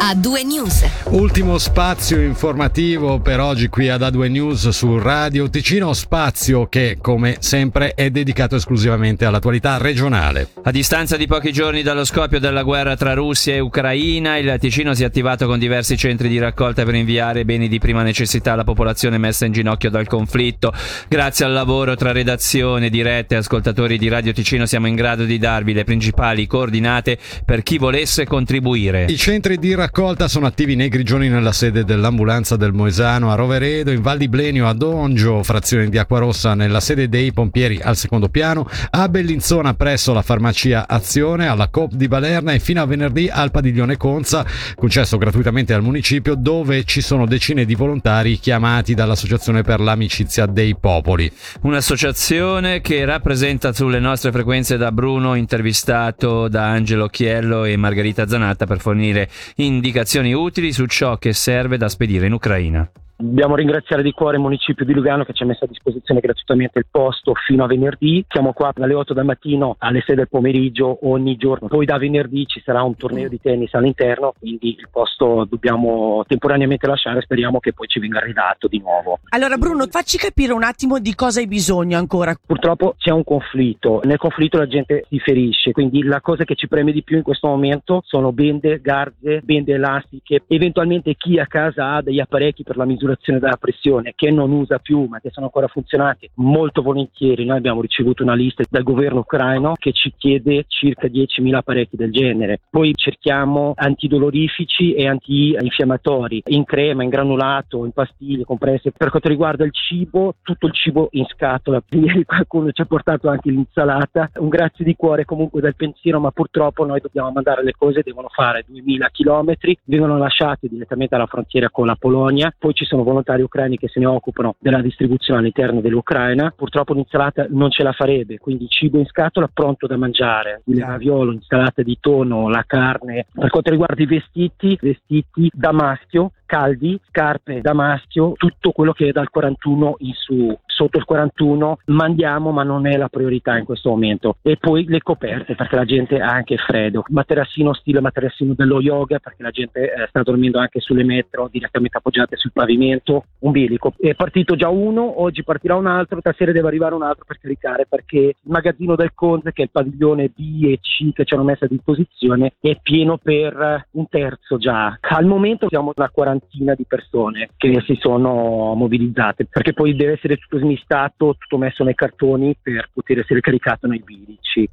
A2 News. Ultimo spazio informativo per oggi qui ad A2 News su Radio Ticino, spazio che come sempre è dedicato esclusivamente all'attualità regionale. A distanza di pochi giorni dallo scoppio della guerra tra Russia e Ucraina, il Ticino si è attivato con diversi centri di raccolta per inviare beni di prima necessità alla popolazione messa in ginocchio dal conflitto. Grazie al lavoro tra redazione, dirette e ascoltatori di Radio Ticino siamo in grado di darvi le principali coordinate per chi volesse contribuire. I centri di raccolta raccolta sono attivi nei grigioni nella sede dell'ambulanza del Moesano a Roveredo, in Val di Blenio a Dongio, frazione di Acquarossa nella sede dei pompieri al secondo piano, a Bellinzona presso la farmacia Azione, alla COP di Balerna e fino a venerdì al padiglione Conza, concesso gratuitamente al municipio dove ci sono decine di volontari chiamati dall'Associazione per l'Amicizia dei Popoli. Un'associazione che rappresenta sulle nostre frequenze da Bruno, intervistato da Angelo Chiello e Margherita Zanatta per fornire indicazioni indicazioni utili su ciò che serve da spedire in Ucraina. Dobbiamo ringraziare di cuore il municipio di Lugano che ci ha messo a disposizione gratuitamente il posto fino a venerdì. Siamo qua dalle 8 del mattino alle 6 del pomeriggio ogni giorno. Poi da venerdì ci sarà un torneo di tennis all'interno, quindi il posto dobbiamo temporaneamente lasciare. Speriamo che poi ci venga ridato di nuovo. Allora, Bruno, facci capire un attimo di cosa hai bisogno ancora. Purtroppo c'è un conflitto. Nel conflitto la gente si ferisce, quindi la cosa che ci preme di più in questo momento sono bende, garze, bende elastiche. Eventualmente chi a casa ha degli apparecchi per la misura misurazione della pressione che non usa più ma che sono ancora funzionanti molto volentieri. Noi abbiamo ricevuto una lista dal governo ucraino che ci chiede circa 10.000 apparecchi del genere. Poi cerchiamo antidolorifici e antinfiammatori in crema, in granulato, in pastiglie compresse per quanto riguarda il cibo tutto il cibo in scatola. Ieri qualcuno ci ha portato anche l'insalata. Un grazie di cuore comunque dal pensiero ma purtroppo noi dobbiamo mandare le cose devono fare 2000 km vengono lasciate direttamente alla frontiera con la Polonia. Poi ci sono sono volontari ucraini che se ne occupano della distribuzione all'interno dell'Ucraina. Purtroppo l'insalata non ce la farebbe, quindi cibo in scatola pronto da mangiare, il raviolo, insalata di tonno, la carne. Per quanto riguarda i vestiti, vestiti da maschio, caldi, scarpe da maschio, tutto quello che è dal 41 in su. Sotto il 41 mandiamo, ma non è la priorità in questo momento. E poi le coperte, perché la gente ha anche freddo. Materassino stile materassino dello yoga, perché la gente eh, sta dormendo anche sulle metro direttamente appoggiate sul pavimento. Un bilico. È partito già uno, oggi partirà un altro, stasera deve arrivare un altro per caricare, perché il magazzino del Conte, che è il padiglione B e C che ci hanno messo a disposizione, è pieno per un terzo già. Al momento siamo a 40 quarantina di persone che si sono mobilizzate, perché poi deve essere tutto smistato, tutto messo nei cartoni per poter essere caricato nei bilici.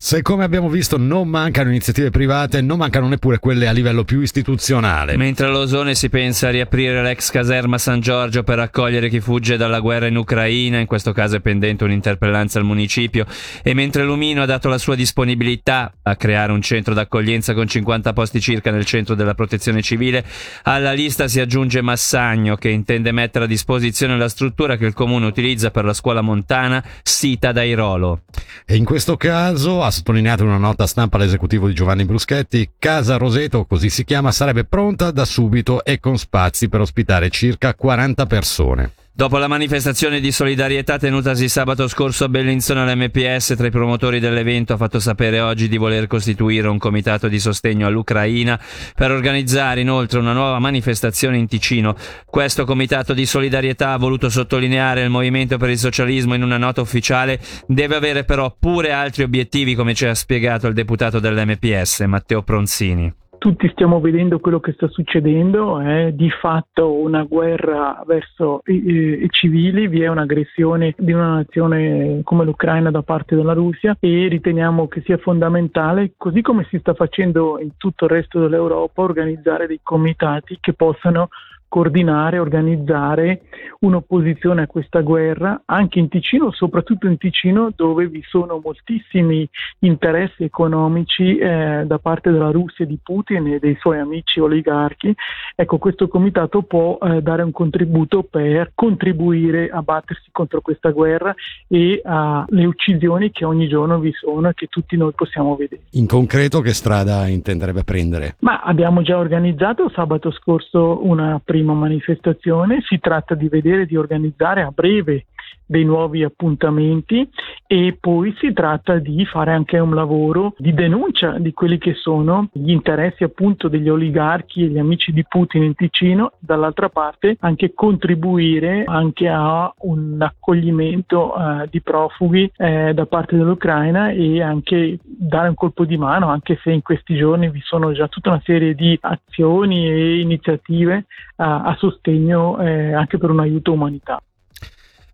Se come abbiamo visto non mancano iniziative private, non mancano neppure quelle a livello più istituzionale. Mentre a Losone si pensa a riaprire l'ex caserma San Giorgio per accogliere chi fugge dalla guerra in Ucraina, in questo caso è pendente un'interpellanza al municipio, e mentre Lumino ha dato la sua disponibilità a creare un centro d'accoglienza con 50 posti circa nel centro della protezione civile, alla lista si aggiunge Massagno che intende mettere a disposizione la struttura che il comune utilizza per la scuola montana, sita da Irolo. E in questo caso caso, ha sottolineato in una nota stampa l'esecutivo di Giovanni Bruschetti, Casa Roseto, così si chiama, sarebbe pronta da subito e con spazi per ospitare circa 40 persone. Dopo la manifestazione di solidarietà tenutasi sabato scorso a Bellinzona, l'MPS tra i promotori dell'evento ha fatto sapere oggi di voler costituire un comitato di sostegno all'Ucraina per organizzare inoltre una nuova manifestazione in Ticino. Questo comitato di solidarietà ha voluto sottolineare il movimento per il socialismo in una nota ufficiale, deve avere però pure altri obiettivi come ci ha spiegato il deputato dell'MPS Matteo Pronzini tutti stiamo vedendo quello che sta succedendo, è di fatto una guerra verso i, i, civili, vi è un'aggressione di una nazione come l'Ucraina da parte della Russia e riteniamo che sia fondamentale, così come si sta facendo in tutto il resto dell'Europa, organizzare dei comitati che possano coordinare, organizzare un'opposizione a questa guerra anche in Ticino, soprattutto in Ticino dove vi sono moltissimi interessi economici eh, da parte della Russia di Putin e dei suoi amici oligarchi. Ecco, questo comitato può eh, dare un contributo per contribuire a battersi contro questa guerra e alle uccisioni che ogni giorno vi sono e che tutti noi possiamo vedere. In concreto che strada intenderebbe prendere? Ma abbiamo già organizzato sabato scorso una prima prima manifestazione, si tratta di vedere di organizzare a breve dei nuovi appuntamenti e poi si tratta di fare anche un lavoro di denuncia di quelli che sono gli interessi appunto degli oligarchi e gli amici di Putin in Ticino, dall'altra parte anche contribuire anche a un accoglimento eh, di profughi eh, da parte dell'Ucraina e anche dare un colpo di mano, anche se in questi giorni vi sono già tutta una serie di azioni e iniziative eh, a sostegno eh, anche per un aiuto umanitario.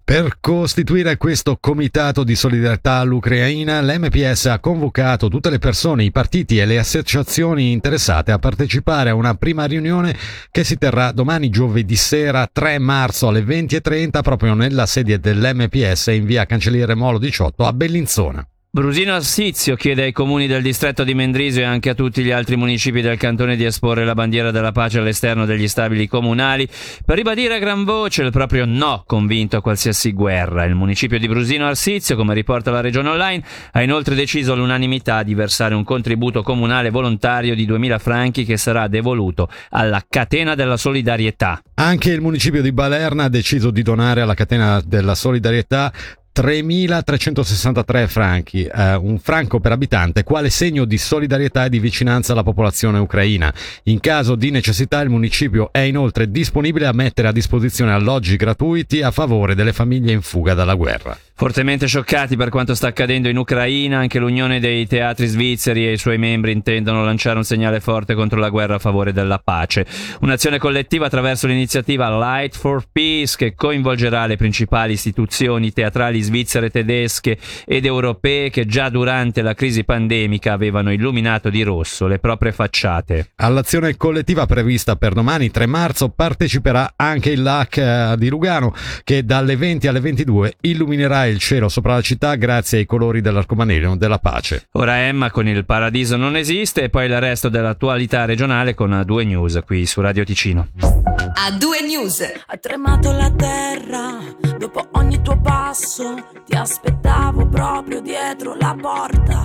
Per costituire questo comitato di solidarietà all'Ucraina, l'MPS ha convocato tutte le persone, i partiti e le associazioni interessate a partecipare a una prima riunione che si terrà domani giovedì sera 3 marzo alle 20.30 proprio nella sede dell'MPS in via Cancelliere Molo 18 a Bellinzona. Brusino Assizio chiede ai comuni del distretto di Mendrisio e anche a tutti gli altri municipi del cantone di esporre la bandiera della pace all'esterno degli stabili comunali per ribadire a gran voce il proprio no convinto a qualsiasi guerra. Il municipio di Brusino Arsizio, come riporta la regione online, ha inoltre deciso all'unanimità di versare un contributo comunale volontario di 2000 franchi che sarà devoluto alla catena della solidarietà. Anche il municipio di Balerna ha deciso di donare alla catena della solidarietà 3.363 franchi, eh, un franco per abitante, quale segno di solidarietà e di vicinanza alla popolazione ucraina. In caso di necessità il municipio è inoltre disponibile a mettere a disposizione alloggi gratuiti a favore delle famiglie in fuga dalla guerra. Fortemente scioccati per quanto sta accadendo in Ucraina, anche l'Unione dei Teatri Svizzeri e i suoi membri intendono lanciare un segnale forte contro la guerra a favore della pace. Un'azione collettiva attraverso l'iniziativa Light for Peace che coinvolgerà le principali istituzioni teatrali svizzere, tedesche ed europee che già durante la crisi pandemica avevano illuminato di rosso le proprie facciate. All'azione collettiva prevista per domani 3 marzo parteciperà anche il LAC eh, di Lugano che dalle 20 alle 22 illuminerà il cielo sopra la città grazie ai colori dell'arcomanelio della pace. Ora Emma con il Paradiso non esiste e poi il resto dell'attualità regionale con A2 News qui su Radio Ticino. A2 News. Ha tremato la terra dopo ogni tuo passo, ti aspettavo proprio dietro la porta.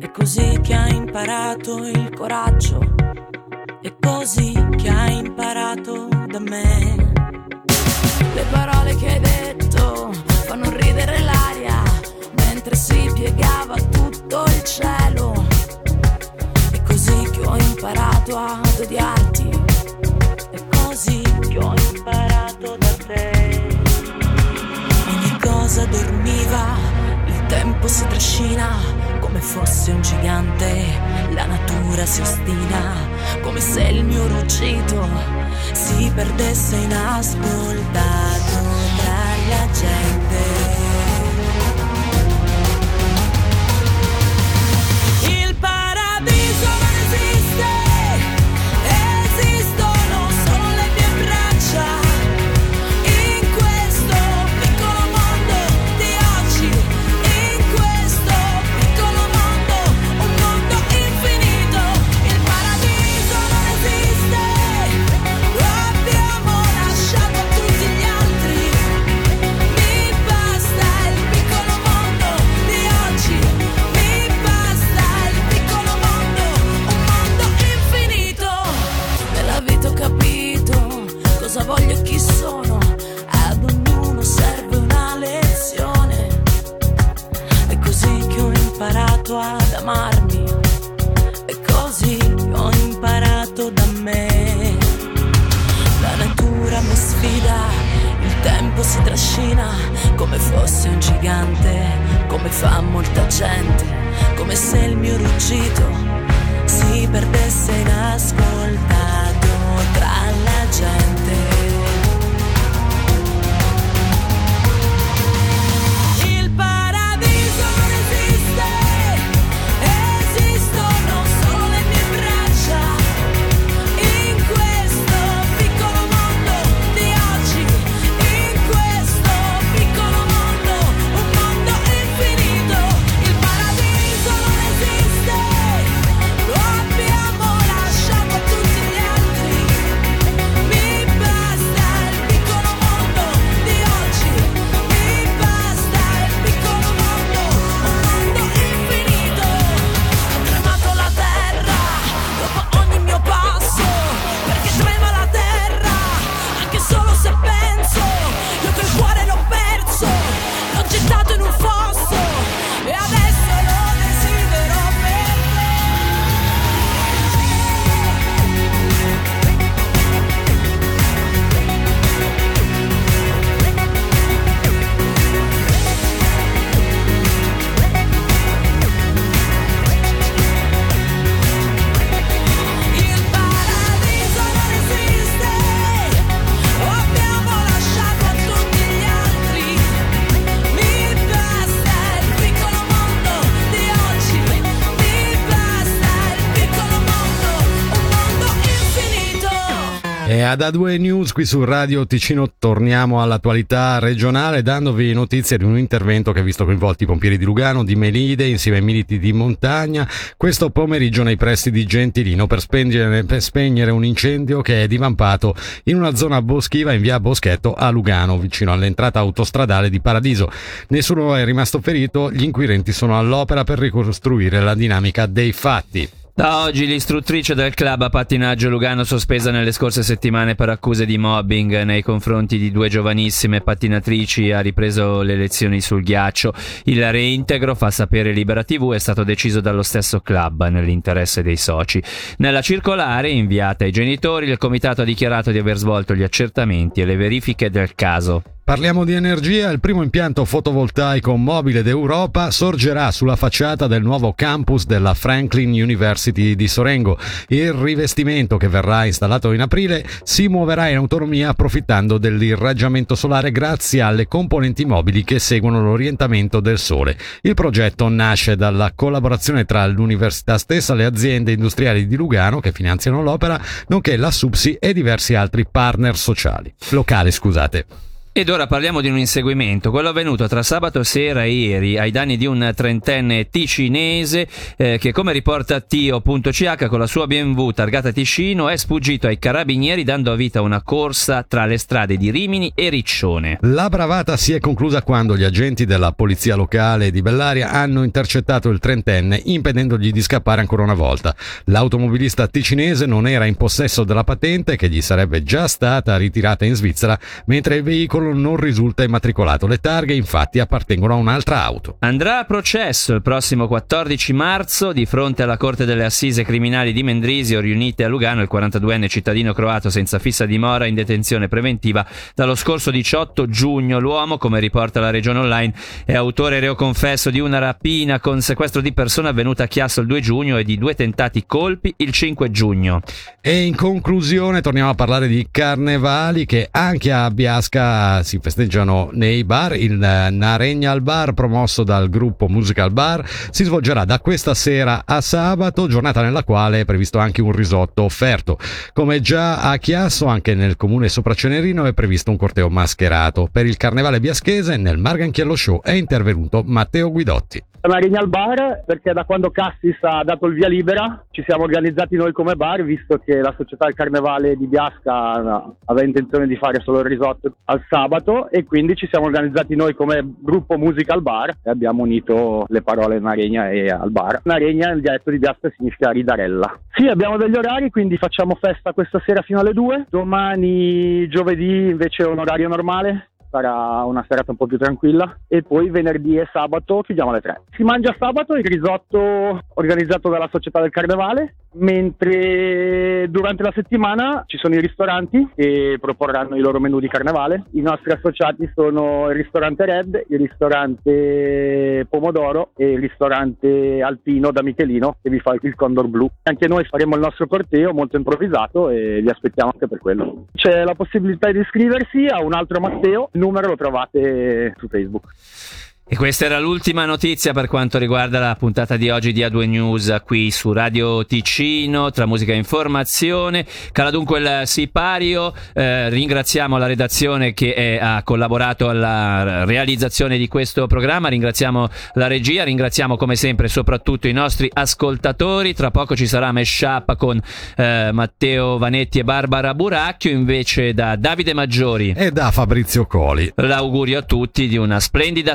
È così che hai imparato il coraggio, è così che hai imparato da me. Le parole che hai detto inascoltato tra la gente. Sfida, il tempo si trascina come fosse un gigante, come fa molta gente, come se il mio ruggito si perdesse inascoltato tra la gente. Ad A2 News qui su Radio Ticino torniamo all'attualità regionale dandovi notizie di un intervento che ha visto coinvolti i pompieri di Lugano, di Melide insieme ai militi di montagna questo pomeriggio nei pressi di Gentilino per spegnere, per spegnere un incendio che è divampato in una zona boschiva in via Boschetto a Lugano vicino all'entrata autostradale di Paradiso. Nessuno è rimasto ferito, gli inquirenti sono all'opera per ricostruire la dinamica dei fatti. Da oggi l'istruttrice del club a pattinaggio Lugano sospesa nelle scorse settimane per accuse di mobbing nei confronti di due giovanissime pattinatrici ha ripreso le lezioni sul ghiaccio. Il reintegro, fa sapere Libera TV, è stato deciso dallo stesso club nell'interesse dei soci. Nella circolare inviata ai genitori il comitato ha dichiarato di aver svolto gli accertamenti e le verifiche del caso. Parliamo di energia, il primo impianto fotovoltaico mobile d'Europa sorgerà sulla facciata del nuovo campus della Franklin University di Sorengo. Il rivestimento che verrà installato in aprile si muoverà in autonomia approfittando dell'irraggiamento solare grazie alle componenti mobili che seguono l'orientamento del sole. Il progetto nasce dalla collaborazione tra l'università stessa, le aziende industriali di Lugano che finanziano l'opera, nonché la Subsi e diversi altri partner sociali. Locali, scusate. Ed ora parliamo di un inseguimento, quello avvenuto tra sabato sera e ieri ai danni di un trentenne ticinese eh, che come riporta Tio.ch con la sua BMW targata Ticino è sfuggito ai carabinieri dando vita a una corsa tra le strade di Rimini e Riccione. La bravata si è conclusa quando gli agenti della polizia locale di Bellaria hanno intercettato il trentenne impedendogli di scappare ancora una volta. L'automobilista ticinese non era in possesso della patente che gli sarebbe già stata ritirata in Svizzera mentre il veicolo non risulta immatricolato. Le targhe infatti appartengono a un'altra auto. Andrà a processo il prossimo 14 marzo di fronte alla Corte delle Assise Criminali di Mendrisio riunite a Lugano il 42enne cittadino croato senza fissa dimora in detenzione preventiva dallo scorso 18 giugno. L'uomo, come riporta la Regione Online, è autore reo confesso di una rapina con sequestro di persona avvenuta a Chiasso il 2 giugno e di due tentati colpi il 5 giugno. E in conclusione torniamo a parlare di carnevali che anche a Biasca si festeggiano nei bar. Il Naregna al Bar, promosso dal gruppo Musical Bar, si svolgerà da questa sera a sabato, giornata nella quale è previsto anche un risotto offerto. Come già a Chiasso, anche nel comune Sopracenerino è previsto un corteo mascherato. Per il carnevale biaschese, nel Marganchiello Show è intervenuto Matteo Guidotti. Marigna al bar perché da quando Cassis ha dato il via libera ci siamo organizzati noi come bar visto che la società del carnevale di Biasca no, aveva intenzione di fare solo il risotto al sabato e quindi ci siamo organizzati noi come gruppo musica al bar e abbiamo unito le parole Naregna e al bar. Naregna nel dialetto di Biasca significa ridarella. Sì, abbiamo degli orari, quindi facciamo festa questa sera fino alle 2. Domani giovedì invece è un orario normale, sarà una serata un po' più tranquilla e poi venerdì e sabato chiudiamo alle 3. Si mangia sabato il risotto organizzato dalla società del carnevale, mentre durante la settimana ci sono i ristoranti che proporranno i loro menù di carnevale. I nostri associati sono il ristorante Red, il ristorante Pomodoro e il ristorante Alpino da Michelino che vi fa il Condor Blu. Anche noi faremo il nostro corteo molto improvvisato e vi aspettiamo anche per quello. C'è la possibilità di iscriversi a un altro Matteo il numero lo trovate su Facebook. E questa era l'ultima notizia per quanto riguarda la puntata di oggi di A2 News qui su Radio Ticino, tra musica e informazione. Cala dunque il sipario, eh, ringraziamo la redazione che è, ha collaborato alla realizzazione di questo programma, ringraziamo la regia, ringraziamo come sempre soprattutto i nostri ascoltatori. Tra poco ci sarà Meshup con eh, Matteo Vanetti e Barbara Buracchio, invece da Davide Maggiori e da Fabrizio Coli. L'augurio a tutti di una splendida